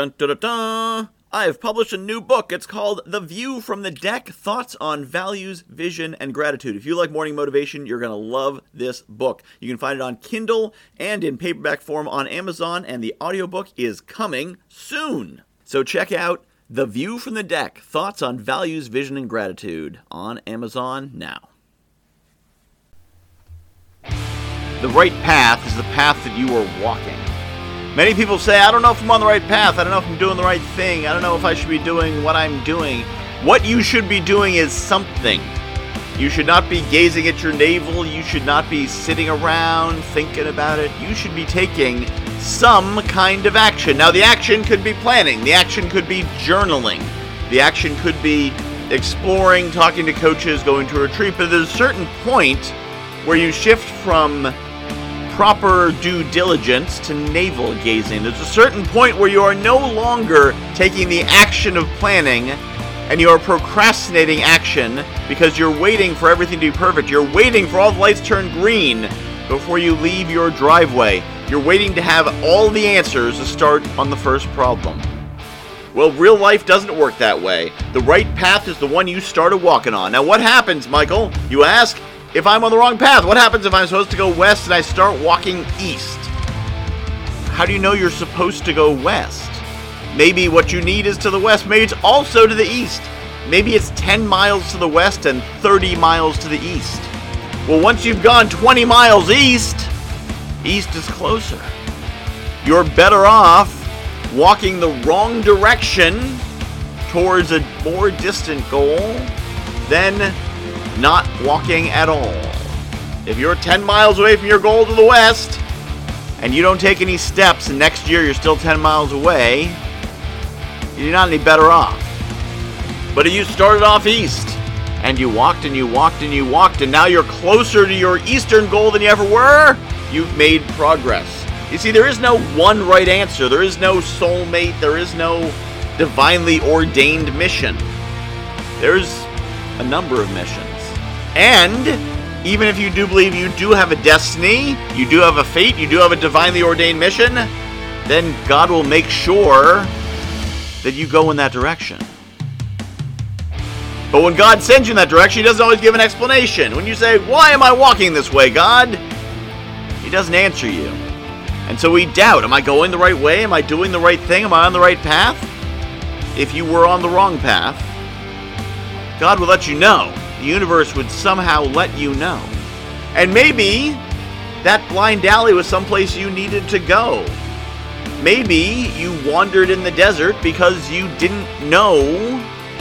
Dun dun dun dun! I've published a new book. It's called The View from the Deck Thoughts on Values, Vision, and Gratitude. If you like morning motivation, you're going to love this book. You can find it on Kindle and in paperback form on Amazon, and the audiobook is coming soon. So check out The View from the Deck Thoughts on Values, Vision, and Gratitude on Amazon now. The right path is the path that you are walking. Many people say, I don't know if I'm on the right path. I don't know if I'm doing the right thing. I don't know if I should be doing what I'm doing. What you should be doing is something. You should not be gazing at your navel. You should not be sitting around thinking about it. You should be taking some kind of action. Now, the action could be planning, the action could be journaling, the action could be exploring, talking to coaches, going to a retreat. But there's a certain point where you shift from proper due diligence to navel gazing. There's a certain point where you are no longer taking the action of planning and you are procrastinating action because you're waiting for everything to be perfect. You're waiting for all the lights turn green before you leave your driveway. You're waiting to have all the answers to start on the first problem. Well, real life doesn't work that way. The right path is the one you started walking on. Now, what happens, Michael? You ask? If I'm on the wrong path? What happens if I'm supposed to go west and I start walking east? How do you know you're supposed to go west? Maybe what you need is to the west. Maybe it's also to the east. Maybe it's 10 miles to the west and 30 miles to the east. Well, once you've gone 20 miles east, east is closer. You're better off walking the wrong direction towards a more distant goal than not walking at all. If you're 10 miles away from your goal to the west, and you don't take any steps, and next year you're still 10 miles away, you're not any better off. But if you started off east, and you walked and you walked and you walked, and now you're closer to your eastern goal than you ever were, you've made progress. You see, there is no one right answer, there is no soulmate, there is no divinely ordained mission. There's a number of missions. And even if you do believe you do have a destiny, you do have a fate, you do have a divinely ordained mission, then God will make sure that you go in that direction. But when God sends you in that direction, He doesn't always give an explanation. When you say, Why am I walking this way, God? He doesn't answer you. And so we doubt Am I going the right way? Am I doing the right thing? Am I on the right path? If you were on the wrong path, God will let you know the universe would somehow let you know. And maybe that blind alley was someplace you needed to go. Maybe you wandered in the desert because you didn't know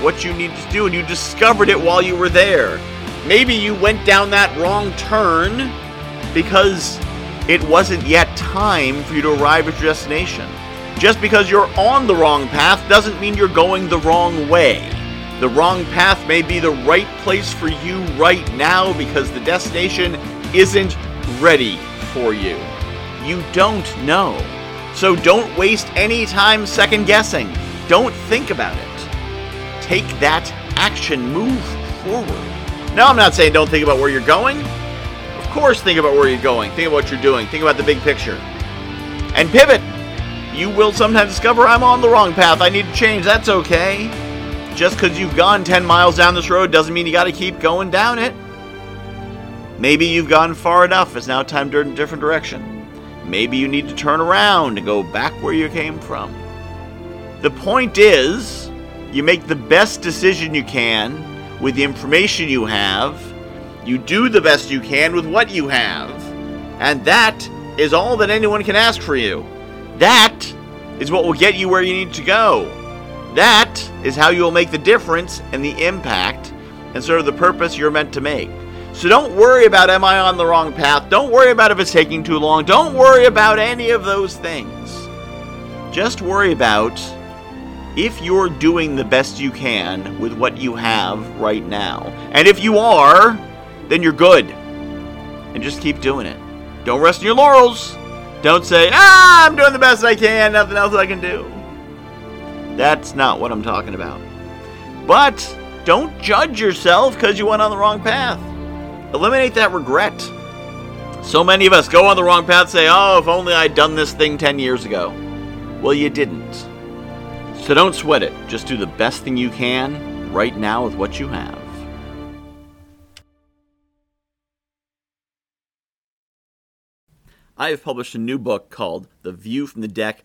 what you needed to do and you discovered it while you were there. Maybe you went down that wrong turn because it wasn't yet time for you to arrive at your destination. Just because you're on the wrong path doesn't mean you're going the wrong way. The wrong path may be the right place for you right now because the destination isn't ready for you. You don't know. So don't waste any time second guessing. Don't think about it. Take that action, move forward. Now, I'm not saying don't think about where you're going. Of course, think about where you're going. Think about what you're doing. Think about the big picture. And pivot. You will sometimes discover I'm on the wrong path. I need to change. That's okay. Just because you've gone 10 miles down this road doesn't mean you got to keep going down it. Maybe you've gone far enough. It's now time to turn a different direction. Maybe you need to turn around and go back where you came from. The point is, you make the best decision you can with the information you have. You do the best you can with what you have. And that is all that anyone can ask for you. That is what will get you where you need to go. That is how you will make the difference and the impact and sort of the purpose you're meant to make. So don't worry about am I on the wrong path? Don't worry about if it's taking too long. Don't worry about any of those things. Just worry about if you're doing the best you can with what you have right now. And if you are, then you're good. And just keep doing it. Don't rest on your laurels. Don't say, ah, I'm doing the best I can, nothing else I can do. That's not what I'm talking about. But don't judge yourself because you went on the wrong path. Eliminate that regret. So many of us go on the wrong path, say, oh, if only I'd done this thing 10 years ago. Well, you didn't. So don't sweat it. Just do the best thing you can right now with what you have. I have published a new book called The View from the Deck